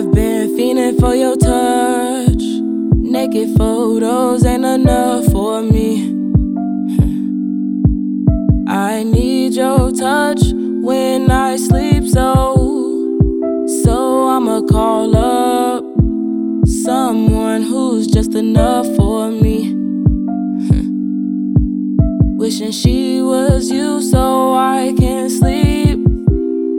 I've been feeling for your touch. Naked photos ain't enough for me. I need your touch when I sleep, so so I'ma call up someone who's just enough for me. Wishing she was you so I can sleep.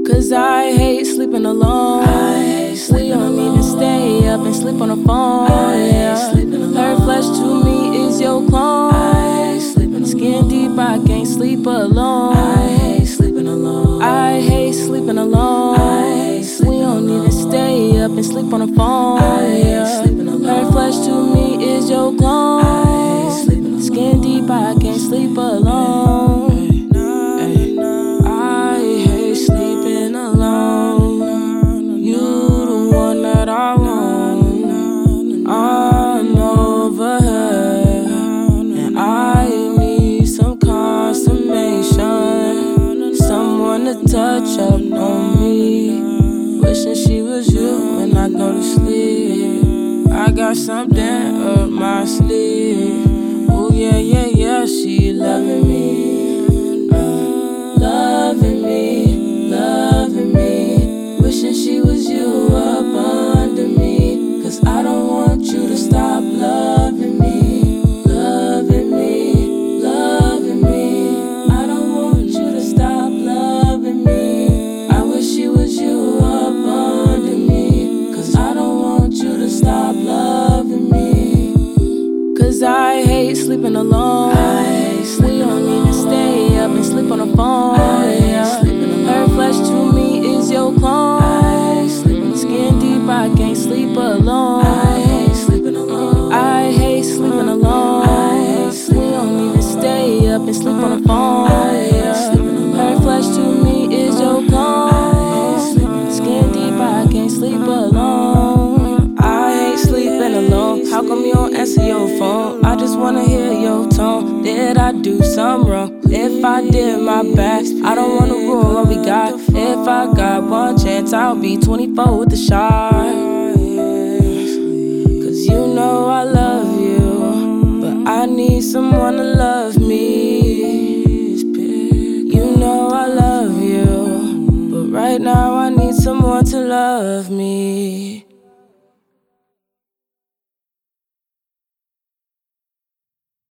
Cause I hate sleeping alone. I hate sleeping alone. to stay up and sleep on the phone. I yeah. sleeping alone. Her flesh to me is your clone. I hate sleeping Skin deep, I can't sleep alone. I hate sleeping alone. I hate sleeping alone. I hate sleeping we don't need to stay up and sleep on the phone. I hate yeah. sleeping alone. Her flesh to me is your clone. I hate sleeping alone. Skin deep, I can't sleep alone. Touch up on me. Wishing she was you when I go to sleep. I got something up my sleeve. Oh yeah, yeah, yeah, she loving me, Cause I hate sleeping alone. I hate sleeping we don't need to stay up and sleep on the phone. I hate yeah. sleeping alone. Her flesh to me is your clone. I hate sleeping Skin deep, I can't sleep alone. I hate sleeping alone. I hate sleeping alone. I hate sleeping we don't need to stay up and sleep on the phone. I hate yeah. sleeping alone. Her flesh to me is your hate sleeping clone. Skin deep, I can't sleep alone. Wanna hear your tone. Did I do something wrong? If I did my best, I don't wanna rule what we got. If I got one chance, I'll be 24 with the shot. Cause you know I love you, but I need someone to love me. You know I love you, but right now I need someone to love me.